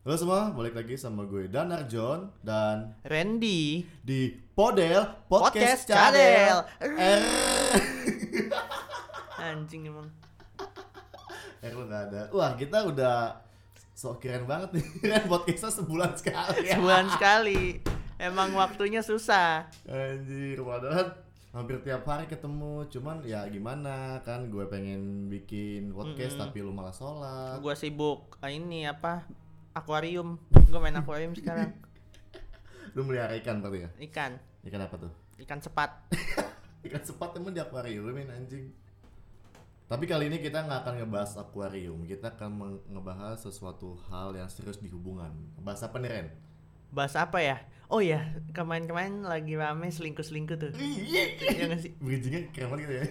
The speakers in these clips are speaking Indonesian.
Halo semua, balik lagi sama gue Danar John dan Randy di Podel Podcast, Podcast. R Anjing emang R lu nggak ada. Wah kita udah sok keren banget nih kan podcastnya sebulan sekali. Sebulan sekali Emang waktunya susah Anjir, padahal hampir tiap hari ketemu. Cuman ya gimana kan gue pengen bikin podcast tapi lu malah sholat. Gua sibuk ah, Ini apa Akuarium Gue main akuarium sekarang Lu melihara ikan berarti ya? Ikan Ikan apa tuh? Ikan sepat Ikan sepat emang di akuariumin anjing. Tapi kali ini kita nggak akan ngebahas akuarium, kita akan ngebahas sesuatu hal yang serius di hubungan. Bahas apa nih Ren? Bahas apa ya Oh ya Kemarin-kemarin lagi rame selingkuh-selingkuh tuh Iya gak sih Bridgingnya keren banget gitu ya.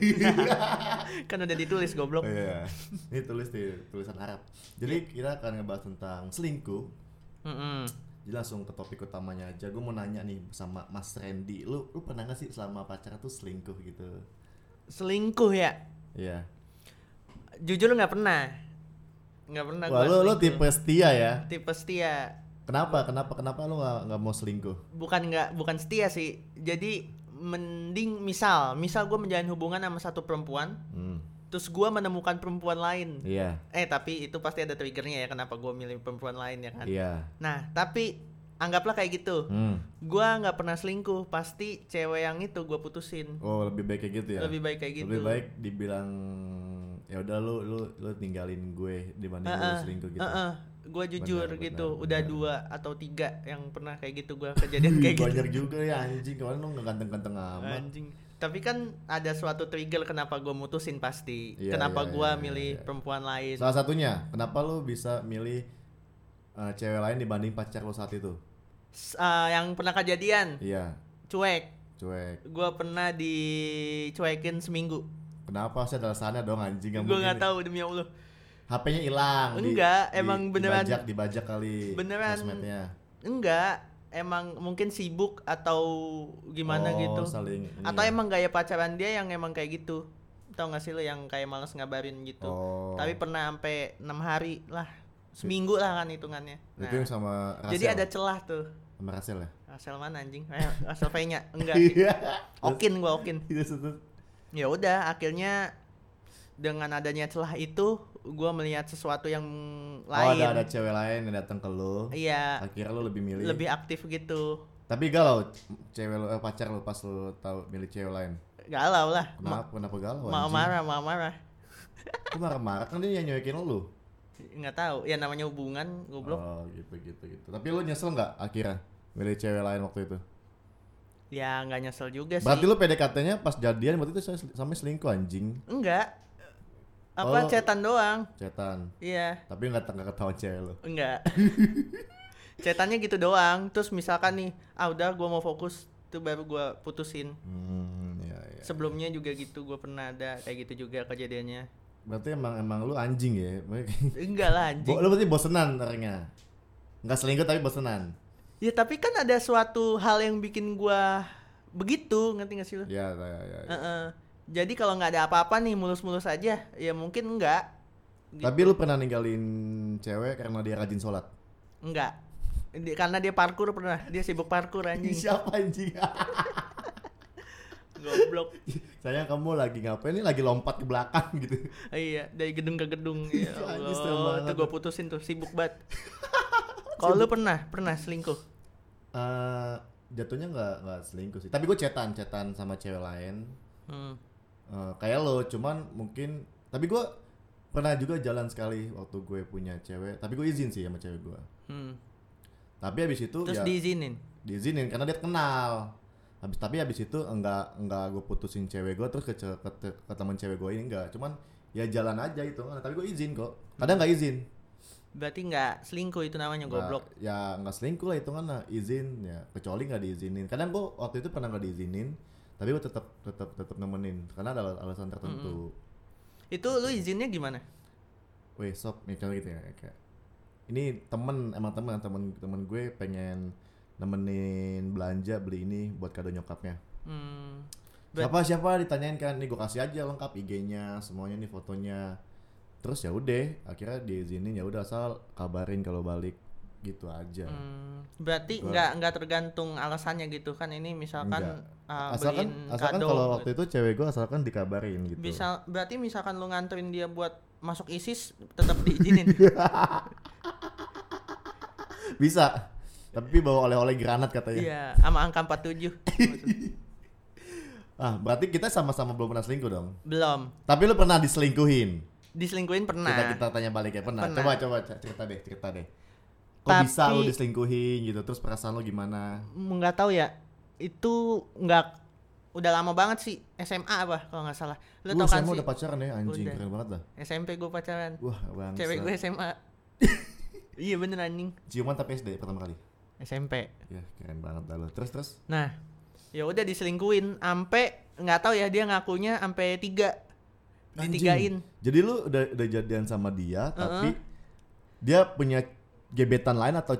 Kan udah ditulis oh, goblok iya. Ini tulis di tulisan Arab. Jadi kita akan ngebahas tentang selingkuh. Mm-mm. Jadi langsung ke topik utamanya aja. Gue mau nanya nih sama Mas Randy, lu lu pernah gak sih selama pacaran tuh selingkuh gitu? Selingkuh ya Iya. Jujur nggak pernah nggak pernah Wah, gua lu lu tipe setia ya. Tipe setia Kenapa? Kenapa? Kenapa lu nggak nggak mau selingkuh? bukan nggak bukan setia sih jadi mending misal misal gue menjalin hubungan sama satu perempuan Hmm. terus gue menemukan perempuan lain Iya. eh tapi itu pasti ada triggernya ya kenapa gue milih perempuan lain ya kan Iya. nah tapi anggaplah kayak gitu Hmm. gue nggak pernah selingkuh pasti cewek yang itu gue putusin Oh lebih baik kayak gitu ya? lebih baik kayak gitu Lebih baik dibilang ya udah lu lu lu tinggalin gue dibanding lu selingkuh gitu. Gue jujur Benar, gitu benar, udah dua atau tiga yang pernah kayak gitu gue kejadian kayak gitu Banyak juga ya anjing kemarin lu nggak ganteng-ganteng amat. Anjing. Tapi kan ada suatu trigger kenapa gue mutusin pasti. Iya, kenapa iya, gua iya, milih iya. perempuan lain. Salah satunya, kenapa lu bisa milih uh, cewek lain dibanding pacar lu saat itu? Ah, yang pernah kejadian, Iya, cuek. cuek. Gua pernah dicuekin seminggu. Kenapa sih ada alasannya dong anjing Gue nggak tahu demi Allah. HP-nya hilang. di- Enggak, di- emang beneran- Dibajak, dibajak kali. Beneran. Sosmednya. Enggak, emang mungkin sibuk atau gimana Oh, gitu. saling Atau ya. emang gaya pacaran dia yang emang kayak gitu. Tau gak sih lo yang kayak males ngabarin gitu. Oh. Tapi pernah sampai enam hari lah. Seminggu lah kan hitungannya. itu yang sama Rasel. Jadi ada celah tuh. sama Rasel ya? Asal mana anjing? Eh, Asal V-nya enggak. Iya. Okin gua okin. Iya, Ya udah, akhirnya dengan adanya celah itu gua melihat sesuatu yang Oh, lain. ada ada cewek lain yang datang ke lu. Iya, Akhirnya lu lebih milih. lebih aktif gitu. Tapi galau cewek lu eh, pacar lu pas lu tahu milih cewek lain. Galau lah. Ma Kenapa? Kenapa galau? mau marah, mau marah. Kok marah-marah kan dia yang nyoekin lu. Nggak tahu, ya namanya hubungan goblok. Oh, gitu gitu gitu. Tapi lu nyesel nggak akhirnya milih cewek lain waktu itu? Ya nggak nyesel juga sih. Berarti lu PDKT-nya pas jadian berarti itu sampai selingkuh anjing. Enggak. Apa Oh. cetan doang? Cetan. Iya. Tapi nggak nggak ketahuan cewek lu. Enggak. Cetannya gitu doang. Terus misalkan nih, ah udah gua mau fokus, tuh baru gua putusin. Hmm, ya ya. Sebelumnya juga gitu, gua pernah ada kayak gitu juga kejadiannya. Berarti emang emang lu anjing ya. Enggak lah anjing. Bo, lu berarti bosenan orangnya. Nggak selingkuh tapi bosenan. Ya tapi kan ada suatu hal yang bikin gua begitu, ngerti gak sih lu? Ya, ya, ya. ya. Heeh. Jadi kalau nggak ada apa-apa nih mulus-mulus aja, ya mungkin enggak. Gitu. Tapi lu pernah ninggalin cewek karena dia rajin sholat? Enggak. Di- karena dia parkur pernah, dia sibuk parkur anjing. Siapa anjing? Goblok. Sayang kamu lagi ngapain nih? Lagi lompat ke belakang gitu. iya, dari gedung ke gedung. Ya Allah, itu gua putusin tuh sibuk banget. Kalau lu pernah, pernah selingkuh? Eh, jatuhnya nggak nggak selingkuh sih. Tapi gue cetan cetan sama cewek lain. Hmm. Eh, kayak lo, cuman mungkin. Tapi gue pernah juga jalan sekali waktu gue punya cewek. Tapi gue izin sih sama cewek gue. Hmm. Tapi habis itu ya Terus diizinin. diizinin karena dia kenal. Habis tapi habis itu enggak enggak gue putusin cewek gue terus ke, ke, te- ke teman cewek gue ini enggak. Cuman ya jalan aja itu. Tapi gue izin kok. Kadang nggak izin. Berarti nggak selingkuh itu namanya goblok. Nggak- ya nggak selingkuh lah itu kan izin ya kecuali nggak diizinin kadang gua waktu itu pernah nggak diizinin tapi gua tetap tetap tetap nemenin. Karena ada al- alasan tertentu. Itu lu izinnya gimana? weh sob misalnya gitu ya kayak ini temen emang temen temen temen gue pengen nemenin belanja beli ini buat kado nyokapnya. Hmm. Ber- siapa siapa? Ditanyain kan nih gue kasih aja lengkap IG-nya semuanya nih fotonya. Terus ya udah akhirnya diizinin ya udah asal kabarin kalau balik gitu aja. Hmm, berarti nggak nggak tergantung alasannya gitu kan? Ini misalkan Enggak. uh, asalkan beliin asalkan kado kalau gitu. waktu itu cewek gue asalkan dikabarin gitu. Bisa berarti misalkan lu nganterin dia buat masuk ISIS tetap diizinin? Bisa. Tapi bawa oleh-oleh granat katanya. Iya sama angka 47 ah berarti kita sama-sama belum pernah selingkuh dong? Belum. Tapi lu pernah diselingkuhin? Diselingkuhin pernah. Kita kita tanya balik ya pernah, Nah. Pernah. coba coba cerita deh cerita deh kok Tapi- bisa lu diselingkuhin gitu? Terus perasaan lu gimana? Mm, nggak tahu ya. Itu nggak udah lama banget sih. SMA apa kalau nggak salah. Lu lu tau kan SMA sih? udah pacaran ya? Anjing Udah. keren banget dah. SMP gue pacaran. Wah bang cewek gue SMA iya bener anjing. Ciuman tapi SD pertama kali? SMP ya keren banget dah lu terus terus? Nah ya udah diselingkuhin. Ampe nggak tahu ya dia ngakunya ampe tiga. Anjing. ditigain jadi lu udah udah jadian sama dia tapi dia punya gebetan lain atau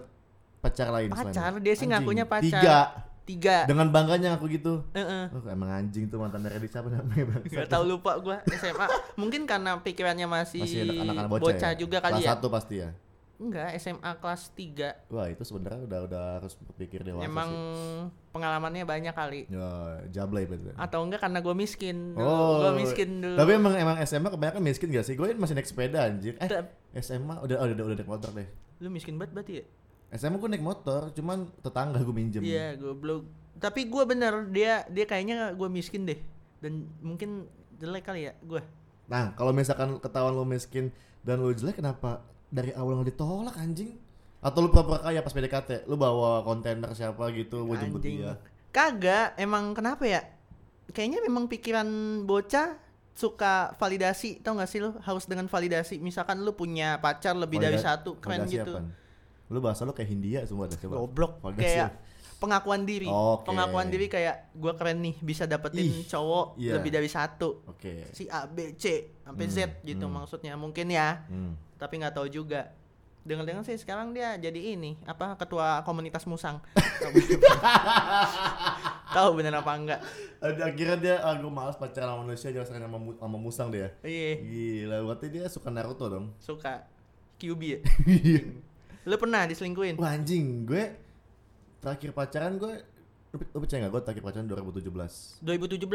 pacar lain Pacar, dia sih Anjing. ngakunya pacar. tiga tiga dengan bangganya ngaku gitu Heeh. Oh, emang anjing tuh mantan dari siapa namanya bang? Gak tau lupa gua SMA mungkin karena pikirannya masih, Masih anak- anak-anak bocah, ya? juga kali Kelas ya satu pasti ya. enggak SMA kelas 3 Wah itu sebenarnya udah udah harus berpikir dewasa emang sih. pengalamannya banyak kali Ya, jablay berarti. atau enggak karena gue miskin dulu. Oh, gue miskin dulu Tapi emang emang SMA kebanyakan miskin gak sih? Gue masih naik sepeda anjir. Eh, Tep- SMA udah oh, udah udah naik motor deh. Lu miskin banget berarti ya SMA gue naik motor, cuman tetangga gue minjem. iya gue belum tapi gue bener dia dia kayaknya gue miskin deh dan mungkin jelek kali ya gue Nah, kalau misalkan ketahuan lu miskin dan lu jelek kenapa dari awal nggak ditolak anjing? Atau lu pura-pura kaya pas PDKT? Lu bawa kontainer siapa gitu, gue jemput dia. Kagak, emang kenapa ya? Kayaknya memang pikiran bocah suka validasi, tau gak sih lu? Haus dengan validasi. Misalkan lu punya pacar lebih dari Valida- satu, keren validasi gitu. apaan? Lu bahasa lu kayak Hindia semua dah coba. Goblok. Validasi Kayak pengakuan diri. Oke. Pengakuan diri kayak gua keren nih, bisa dapetin Ih, cowok iya. lebih dari satu. Oke. Si A, B, C sampai Hmm, Z gitu hmm. maksudnya. Mungkin ya, Hmm. tapi nggak tahu juga. Dengar-dengar sih sekarang dia jadi ini, apa ketua komunitas musang. tahu bener apa enggak? Akhirnya dia ah, gue malas pacaran sama manusia jangan sama, sama musang dia. Iya. Gila, berarti dia suka Naruto dong. suka QB ya? lu pernah diselingkuhin? Wah anjing, gue terakhir pacaran gue lu, lu percaya gak gue terakhir pacaran 2017 2017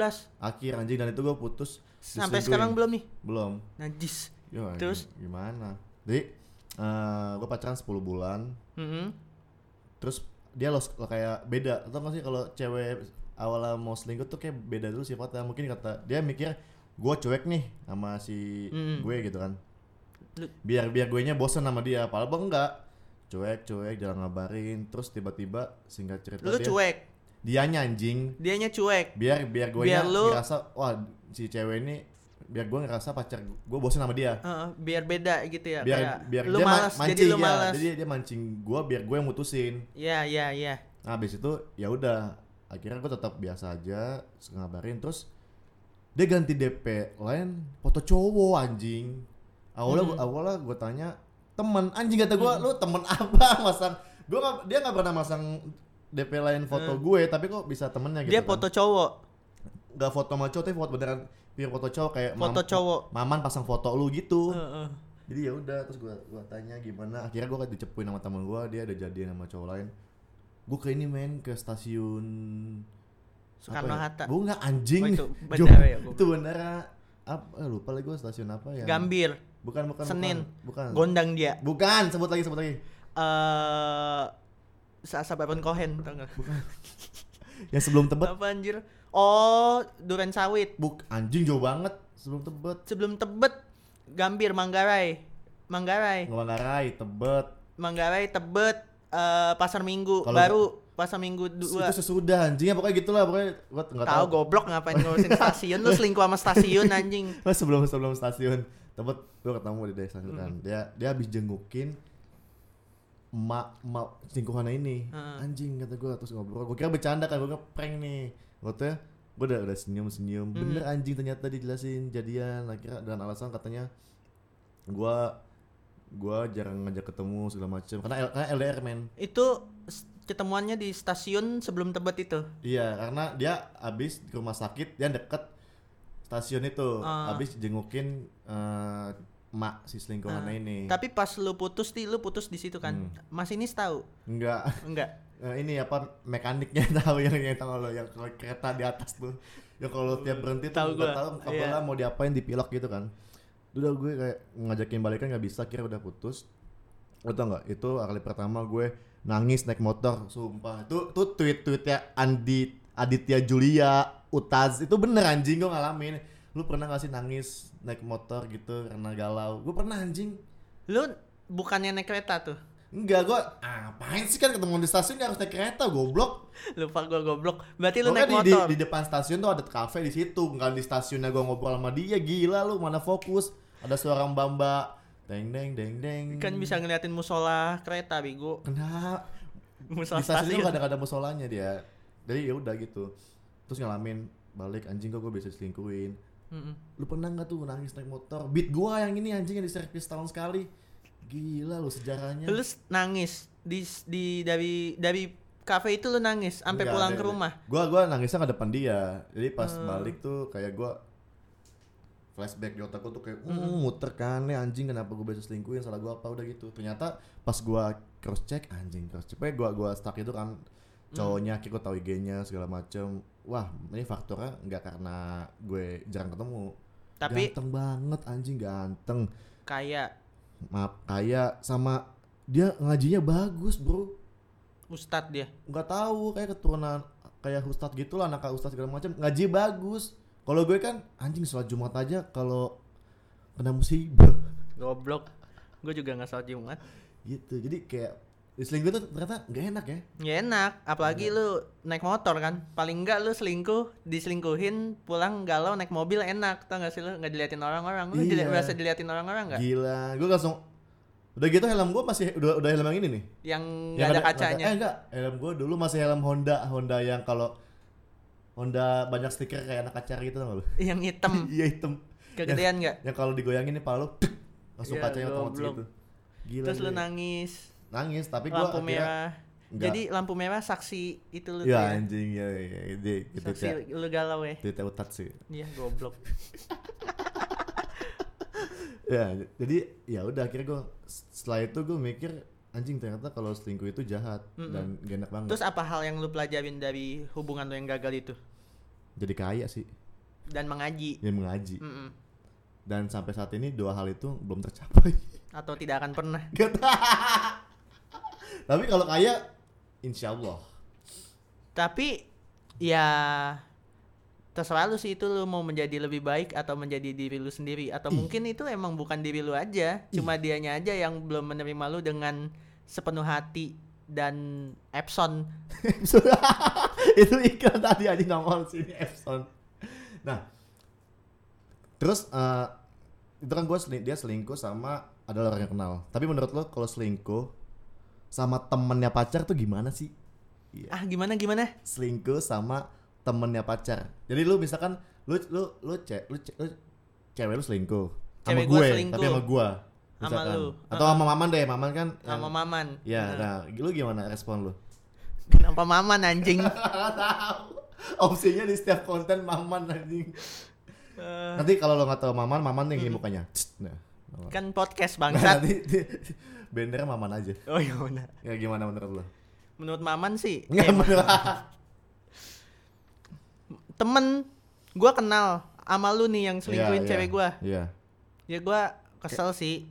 akhir anjing dan itu gue putus sampai sekarang belum nih? belum Najis. Yo, Terus? gimana jadi eh gue pacaran 10 bulan. Mm-mm. terus dia los kayak beda. Atau nggak sih kalau cewek awalnya mau selingkuh tuh kayak beda dulu sifatnya. Mungkin kata dia mikir gue cuek nih sama si Mm. gue gitu kan. Biar biar gue nya bosan sama dia. Padahal bang enggak. Cuek cuek jarang ngabarin. Terus tiba-tiba singkat cerita Lu dia cuek, dianya anjing. Dianya cuek. biar biar gue Biar nya lu- ngerasa wah si cewek ini biar gue ngerasa pacar gue bosan sama dia Heeh, biar beda gitu ya. biar kayak biar lu dia ma- malas, mancing jadi lu ya. malas. jadi dia mancing gue biar gue yang mutusin Iya, iya, iya. Nah, habis itu ya udah akhirnya gue tetap biasa aja ngabarin terus dia ganti DP lain foto cowok anjing awalnya gua, Hmm. awalnya gue tanya temen anjing kata gue lu temen apa masang gue dia nggak pernah masang DP lain foto gue tapi kok bisa temennya gitu Hmm. Dia kan. foto cowok, nggak foto sama cowok tapi foto beneran pure foto cowok kayak foto mam- cowok. maman pasang foto lu gitu Heeh. jadi ya udah terus gua gua tanya gimana akhirnya gua dicepuin sama teman gua dia ada jadian sama cowok lain gua ke ini main ke stasiun Soekarno ya? Hatta. gua nggak anjing Oh, itu bandara ya, gua. itu bandara apa eh, lupa lagi gua stasiun apa ya Gambir, bukan bukan Senin. bukan bukan, gondang dia. bukan sebut lagi sebut lagi Eh Sasa Baron Cohen, tau gak? yang sebelum tebet Apa anjir? Oh, Duren Sawit. buk anjing jauh banget sebelum tebet. Sebelum Tebet, Gambir, Manggarai. Manggarai. ngelangarai tebet. Manggarai, Tebet, eh, Pasar Minggu, Kalau- baru Pasar Minggu dua. itu sesudah anjing. Ya pokoknya gitulah pokoknya. Gua nggak Tahu tahu. goblok ngapain ngurusin stasiun. Lu selingkuh sama stasiun anjing. Pas sebelum sebelum stasiun. Tebet gue ketemu di desa stasiun kan. Dia dia habis jengukin emak emak selingkuhannya ini. Heeh. anjing kata gue terus ngobrol. Gue kira bercanda kan gue prank nih waktu ya gue udah udah senyum senyum bener anjing ternyata dijelasin jadian akhirnya dengan alasan katanya gue gue jarang ngajak ketemu segala macam karena, L- karena LDR men Itu ketemuannya di stasiun sebelum Tebet itu. iya karena dia habis di rumah sakit yang deket stasiun itu Ah. habis jengukin eh, mak si selingkuhannya Ah, ini. Tapi pas lu putus nih, lu putus di situ kan. Hmm. Mas ini tahu? Enggak. Enggak. Eh, ini apa mekaniknya tahu yang yang tahu lo yang kereta di atas tuh. Ya kalau tiap berhenti Tahu gua. tahu kepala mau diapain dipilok gitu kan. Udah gue kayak ngajakin balikan nggak bisa, kira udah putus. Lo tau nggak? Itu kali pertama gue nangis naik motor, sumpah. Itu tuh tweet tweetnya Andi Aditya Julia Utaz itu bener anjing gue ngalamin. Lu pernah gak sih nangis naik motor gitu karena galau? Gue pernah anjing. Lu bukannya naik kereta tuh? Enggak, gue apain sih kan ketemu di stasiun harus naik kereta, goblok. Lupa gua goblok. Berarti lu naik kan di, motor. di, di depan stasiun tuh ada kafe di situ, nggak di stasiunnya gue ngobrol sama dia, gila lu mana fokus? Ada suara mbak, deng deng deng deng. Kan bisa ngeliatin musola kereta, Bego. Kenapa? Musola Di stasiun stasiun. tuh ada musolanya dia. Jadi ya udah gitu. Terus ngalamin balik anjing kok gue bisa selingkuhin. Mm-mm. Lu pernah nggak tuh nangis naik motor? Beat gua yang ini anjing yang di servis tahun sekali. Gila lu sejarahnya. Lu nangis di di dari dari kafe itu lu nangis sampai pulang ada- ke rumah. Gua gua nangisnya ke depan dia. Jadi pas Hmm. balik tuh kayak gua flashback di otak gua tuh kayak "Hmm, muter kan nih anjing kenapa gua bisa selingkuhin salah gua apa udah gitu. Ternyata pas gua cross check anjing cross check Pokoknya gua gua stuck itu kan cowoknya akhirnya gua tahu IG-nya segala macem wah ini faktornya nggak karena gue jarang ketemu Tapi ganteng banget anjing ganteng kayak maaf kayak sama dia ngajinya bagus bro ustadz dia. nggak tahu kayak keturunan kayak ustadz gitu lah anak ustadz segala macam ngaji bagus kalau gue kan anjing sholat jumat aja kalau kena musibah Goblok. Gue juga nggak sholat Jumat. gitu jadi kayak selingkuh tuh ternyata nggak enak ya Ya enak, apalagi Iya. lu naik motor kan. Paling enggak lu selingkuh, diselingkuhin, pulang galau naik mobil enak. Tau gak sih lu nggak diliatin orang-orang. Lu dili- Iya. berasa diliatin orang-orang nggak? gila gue langsung udah gitu helm gue masih udah udah helm yang ini nih Yang Yang nggak ada kacanya. eh enggak helm gue dulu masih helm Honda Honda yang kalau Honda banyak stiker kayak anak acar gitu tau gak lu Yang hitam. iya hitam Kegedean nggak? yang kalau digoyangin nih palu langsung Iya, kacanya otomatis gitu gila Terus lu gue. nangis. Nangis tapi gua Lampu merah. Enggak. Jadi lampu merah saksi itu lu ya ya. anjing ya, ya, itu itu Saksi ya lu galau ya. itu utat sih Iya, goblok. ya jadi ya udah akhirnya gue setelah itu gue mikir anjing ternyata kalau selingkuh itu jahat dan gak enak banget Terus apa hal yang lu pelajarin dari hubungan lu yang gagal itu? jadi kaya sih Dan mengaji. dia mengaji Mm-mm. dan sampai saat ini dua hal itu belum tercapai Atau tidak akan pernah. Gak. Tapi kalau kaya insya Allah Tapi ya terserah lu sih itu lu mau menjadi lebih baik atau menjadi diri lu sendiri. Atau mungkin itu emang bukan diri lu aja, cuma dianya aja yang belum menerima lu dengan sepenuh hati dan Epson. itu iklan tadi aja nongol sini Epson. Nah terus eh, itu kan gue dia selingkuh sama adalah orang yang kenal. Tapi menurut lo kalau selingkuh sama temennya pacar tuh gimana sih Iya. Ah gimana gimana? selingkuh sama temennya pacar jadi lu misalkan lu lu lu cek lu, ce- lu cewek lu selingkuh sama Cewek gua gue selingkuh. tapi sama gue Sama misalkan. lu. atau sama maman deh maman kan Sama yang- Maman. ya Nah, nah lu gimana respon lu Kenapa Maman anjing? Opsinya di setiap konten maman anjing. Eh, Nanti kalau lo nggak tahu maman, maman yang gini mukanya. Nah, maman. kan podcast Nah, bangsat. nanti bendernya maman aja. Oh iya benar. Ya gimana menurut lo? Menurut Maman sih Enggak eh, bener. temen gua kenal sama lu nih yang selingkuhin Iya, cewek iya. gua. Iya. Ya gua kesel sih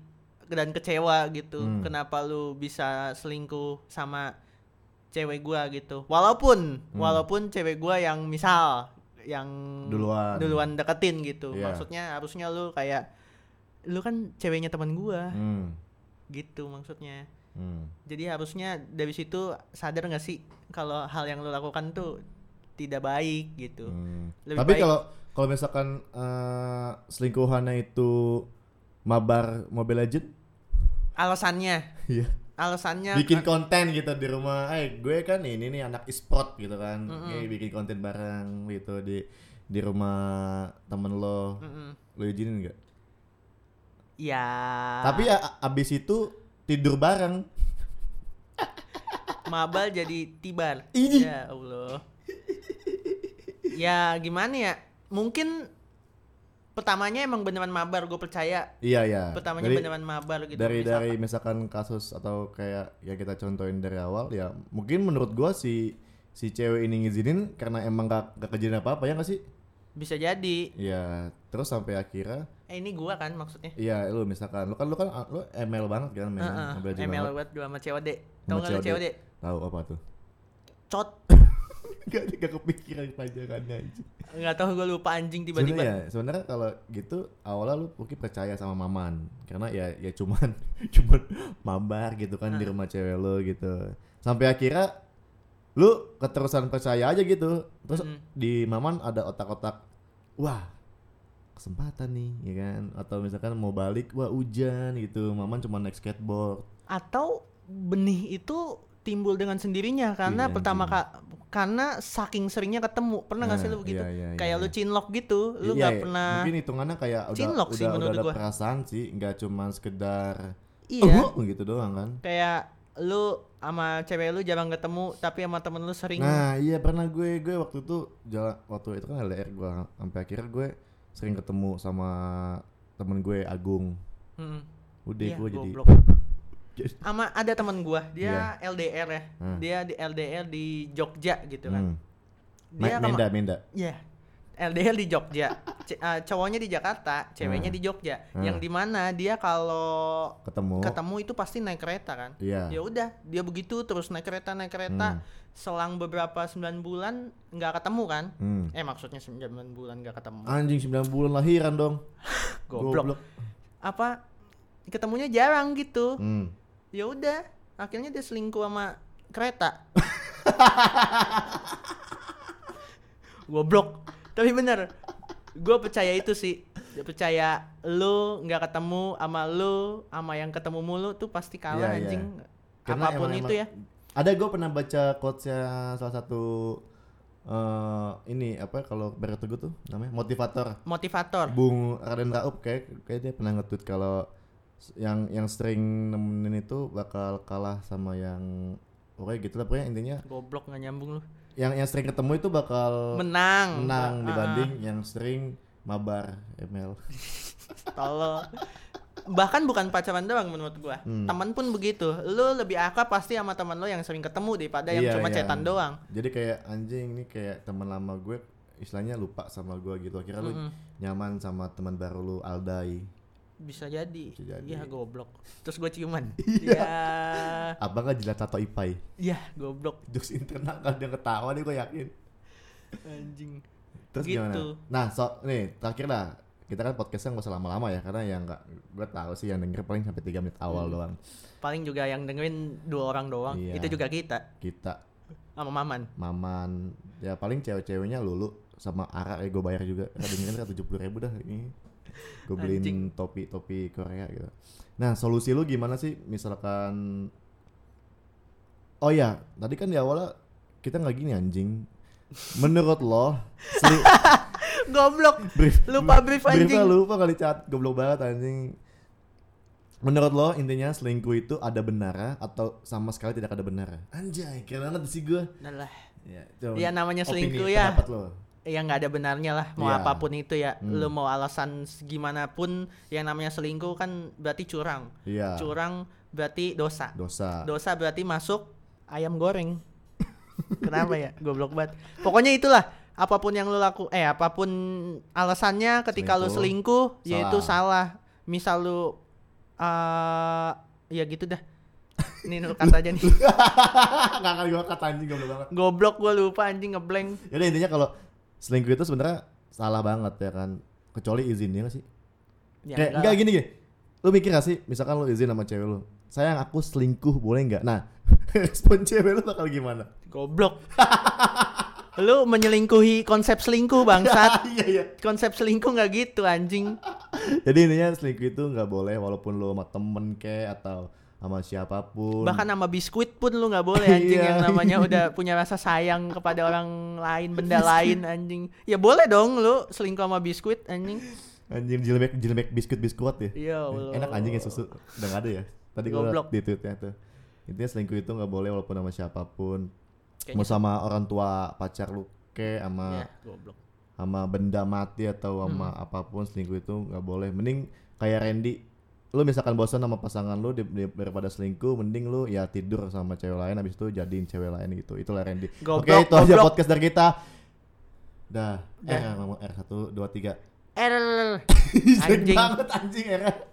dan kecewa gitu. Hmm. Kenapa lu bisa selingkuh sama cewek gua gitu. Walaupun Hmm. walaupun cewek gua yang misal yang Duluan. duluan deketin gitu. Iya. Maksudnya harusnya lu kayak lu kan ceweknya teman gua Hmm. Gitu maksudnya. Hmm. Jadi harusnya dari situ sadar nggak sih kalau hal yang lu lakukan tuh tidak baik gitu. Hmm. Lebih Tapi kalau kalau misalkan eh, selingkuhannya itu mabar Mobile Legend, Alasannya, iya. alasannya bikin konten gitu di rumah. Eh, gue kan ini nih anak e-sport gitu kan. Mm-mm. Kayak bikin konten bareng gitu di di rumah temen lo. Mm-mm. Lo izinin nggak? Ya. Tapi ya, abis itu tidur bareng. mabal jadi tibar. Ih. Ya Allah. ya gimana ya? Mungkin pertamanya emang beneran mabar gue percaya Iya iya. pertamanya Dari- beneran mabar gitu dari misalkan. dari misalkan kasus atau kayak yang kita contohin dari awal ya mungkin menurut gua si si cewek ini ngizinin karena emang gak, gak kejadian apa apa ya gak sih bisa jadi. Ya terus sampai akhirnya eh ini gua kan maksudnya. Iya lu misalkan lu kan lu kan lu ML banget kan main Legends ML banget. buat gua sama COD tau lu COD. COD tahu apa tuh? Cot. Gak, gak kepikiran pelajarannya anjing. Nggak tahu gua lupa anjing sebenarnya tiba-tiba ya sebenarnya kalau gitu awalnya lu mungkin percaya sama maman. Karena ya ya cuman cuman mabar gitu kan di rumah cewek lu gitu. Sampai akhirnya lu keterusan percaya aja gitu terus Mm. di maman ada otak-otak wah kesempatan nih ya kan atau misalkan mau balik wah hujan gitu maman cuma naik skateboard atau benih itu timbul dengan sendirinya karena Iya, pertama anjing. ka- karena saking seringnya ketemu pernah nggak sih Nah, lu begitu iya, iya, kayak iya, lu iya. cinlok gitu lu Iya, nggak iya. pernah mungkin hitungannya kayak udah Cinlok sih udah, udah menurut ada gua. perasaan sih nggak cuma sekedar iya "Oh," gitu doang kan kayak lu sama cewek lu jarang ketemu tapi sama temen lu sering Nah iya pernah gue gue waktu itu jalan waktu itu kan LDR gue sampai akhirnya gue sering ketemu sama temen gue Agung. Mm-mm. Udah Iya, gue jadi sama ada teman gua dia Iya. LDR ya Hmm. dia di LDR di Jogja gitu kan hmm. dia Menda Menda. Iya. LDR di Jogja C- uh, cowoknya di Jakarta ceweknya Hmm. di Jogja Hmm. yang di mana dia kalau ketemu. ketemu itu pasti naik kereta kan Iya. ya udah dia begitu terus naik kereta naik kereta Hmm. selang beberapa 9 bulan nggak ketemu kan Hmm. eh maksudnya 9 bulan nggak ketemu Anjing 9 bulan lahiran dong. goblok apa ketemunya jarang gitu Hmm. ya udah akhirnya dia selingkuh sama kereta goblok tapi bener gue percaya itu sih. Percaya lu nggak ketemu sama lu sama yang ketemu mulu tuh pasti kalah Iya, iya. anjing. Karena apa pun emang- itu ya. Ada gue pernah baca quotesnya salah satu eh ini apa kalau Barat Teguh tuh namanya motivator. Motivator. Bung Raden Raup kayak kayak dia pernah nge-tweet kalau yang yang sering nemenin itu bakal kalah sama yang pokoknya gitu lah pokoknya intinya goblok nggak nyambung lu yang yang sering ketemu itu bakal menang menang dibanding yang sering mabar ML. Tolol. bahkan bukan pacaran doang menurut gua Hmm. teman pun begitu lu lebih akrab pasti sama teman lu yang sering ketemu daripada yang Iya, cuma iya. cetan doang Jadi kayak anjing ini kayak teman lama gue istilahnya lupa sama gue gitu akhirnya lu Mm-mm. nyaman sama teman baru lu Aldai bisa jadi. Bisa jadi. iya goblok. Terus gue ciuman. Iya. Apa nggak jilat tato ipai. Iya goblok. Jokes internal kan dia ketawa nih gue yakin. Anjing. Terus Gitu. gimana nah so nih terakhir lah. Kita kan podcastnya nggak usah lama-lama ya karena yang nggak gue tahu sih yang denger paling sampai tiga menit awal Hmm. doang. Paling juga yang dengerin dua orang doang. Iya. itu juga kita. Kita. Sama maman. Maman. Ya paling cewek-ceweknya lulu sama Ara ya gue bayar juga. Ara dengerin kan tujuh puluh ribu dah ini gue beliin Anjing. topi topi Korea gitu. Nah solusi lu gimana sih? Misalkan oh ya tadi kan di awalnya kita nggak gini anjing. Menurut lo seli- goblok. Brief lupa brief briefnya anjing. lupa kali cat goblok banget anjing. Menurut lo intinya selingkuh itu ada benarnya atau sama sekali tidak ada benarnya? Anjay keren banget sih gue Nah lah. Ya, ya namanya opini, selingkuh ya. pendapat lo ya nggak ada benarnya lah mau Iya. apa pun itu ya. Hmm. lu mau alasan gimana pun yang namanya selingkuh kan berarti curang. Iya. Curang berarti dosa. Dosa. Dosa berarti masuk ayam goreng. Kenapa ya? Goblok banget. Pokoknya itulah apa pun yang lu laku eh apa pun alasannya ketika lu selingkuh. Selingkuh, yaitu salah. misal lu eh ya gitu dah. Ini lu kata aja nih. Nggak akan gue kata anjing goblok banget. Goblok gua lupa anjing ngeblank jadi intinya kalau selingkuh itu sebenarnya salah banget ya kan. Kecuali izinnya nggak sih? Ya, kayak enggak enggak gini gini. Lu mikir gak sih misalkan lu izin sama cewek lu sayang aku selingkuh boleh nggak? Nah respon cewek lu bakal gimana? Goblok. Lu menyelingkuhi konsep selingkuh bangsat. Iya iya. Konsep selingkuh nggak gitu anjing. Jadi intinya selingkuh itu nggak boleh walaupun lu sama temen kayak atau sama siapa pun. Bahkan sama biskuit pun lu nggak boleh anjing Iya. yang namanya udah punya rasa sayang kepada orang lain benda lain anjing. Ya boleh dong lu selingkuh sama biskuit anjing. Anjing jilbek jilbek biskuit biskuit ya? Iya Allah. enak anjing ya susu. Udah gak ada ya? Tadi gue di tweetnya tuh. Intinya selingkuh itu nggak boleh walaupun sama siapa pun. Kayaknya mau sama orang tua pacar lu ke sama ya goblok. sama benda mati atau sama apa pun selingkuh itu nggak boleh. Mending kayak Randy lu misalkan bosan sama pasangan lu di- di- daripada selingkuh mending lu ya tidur sama cewek lain habis itu jadiin cewek lain gitu. Itulah Randy. Oke Goblok, itu aja podcast dari kita. Dah. R ngomong R satu dua tiga. R Anjing. banget anjing R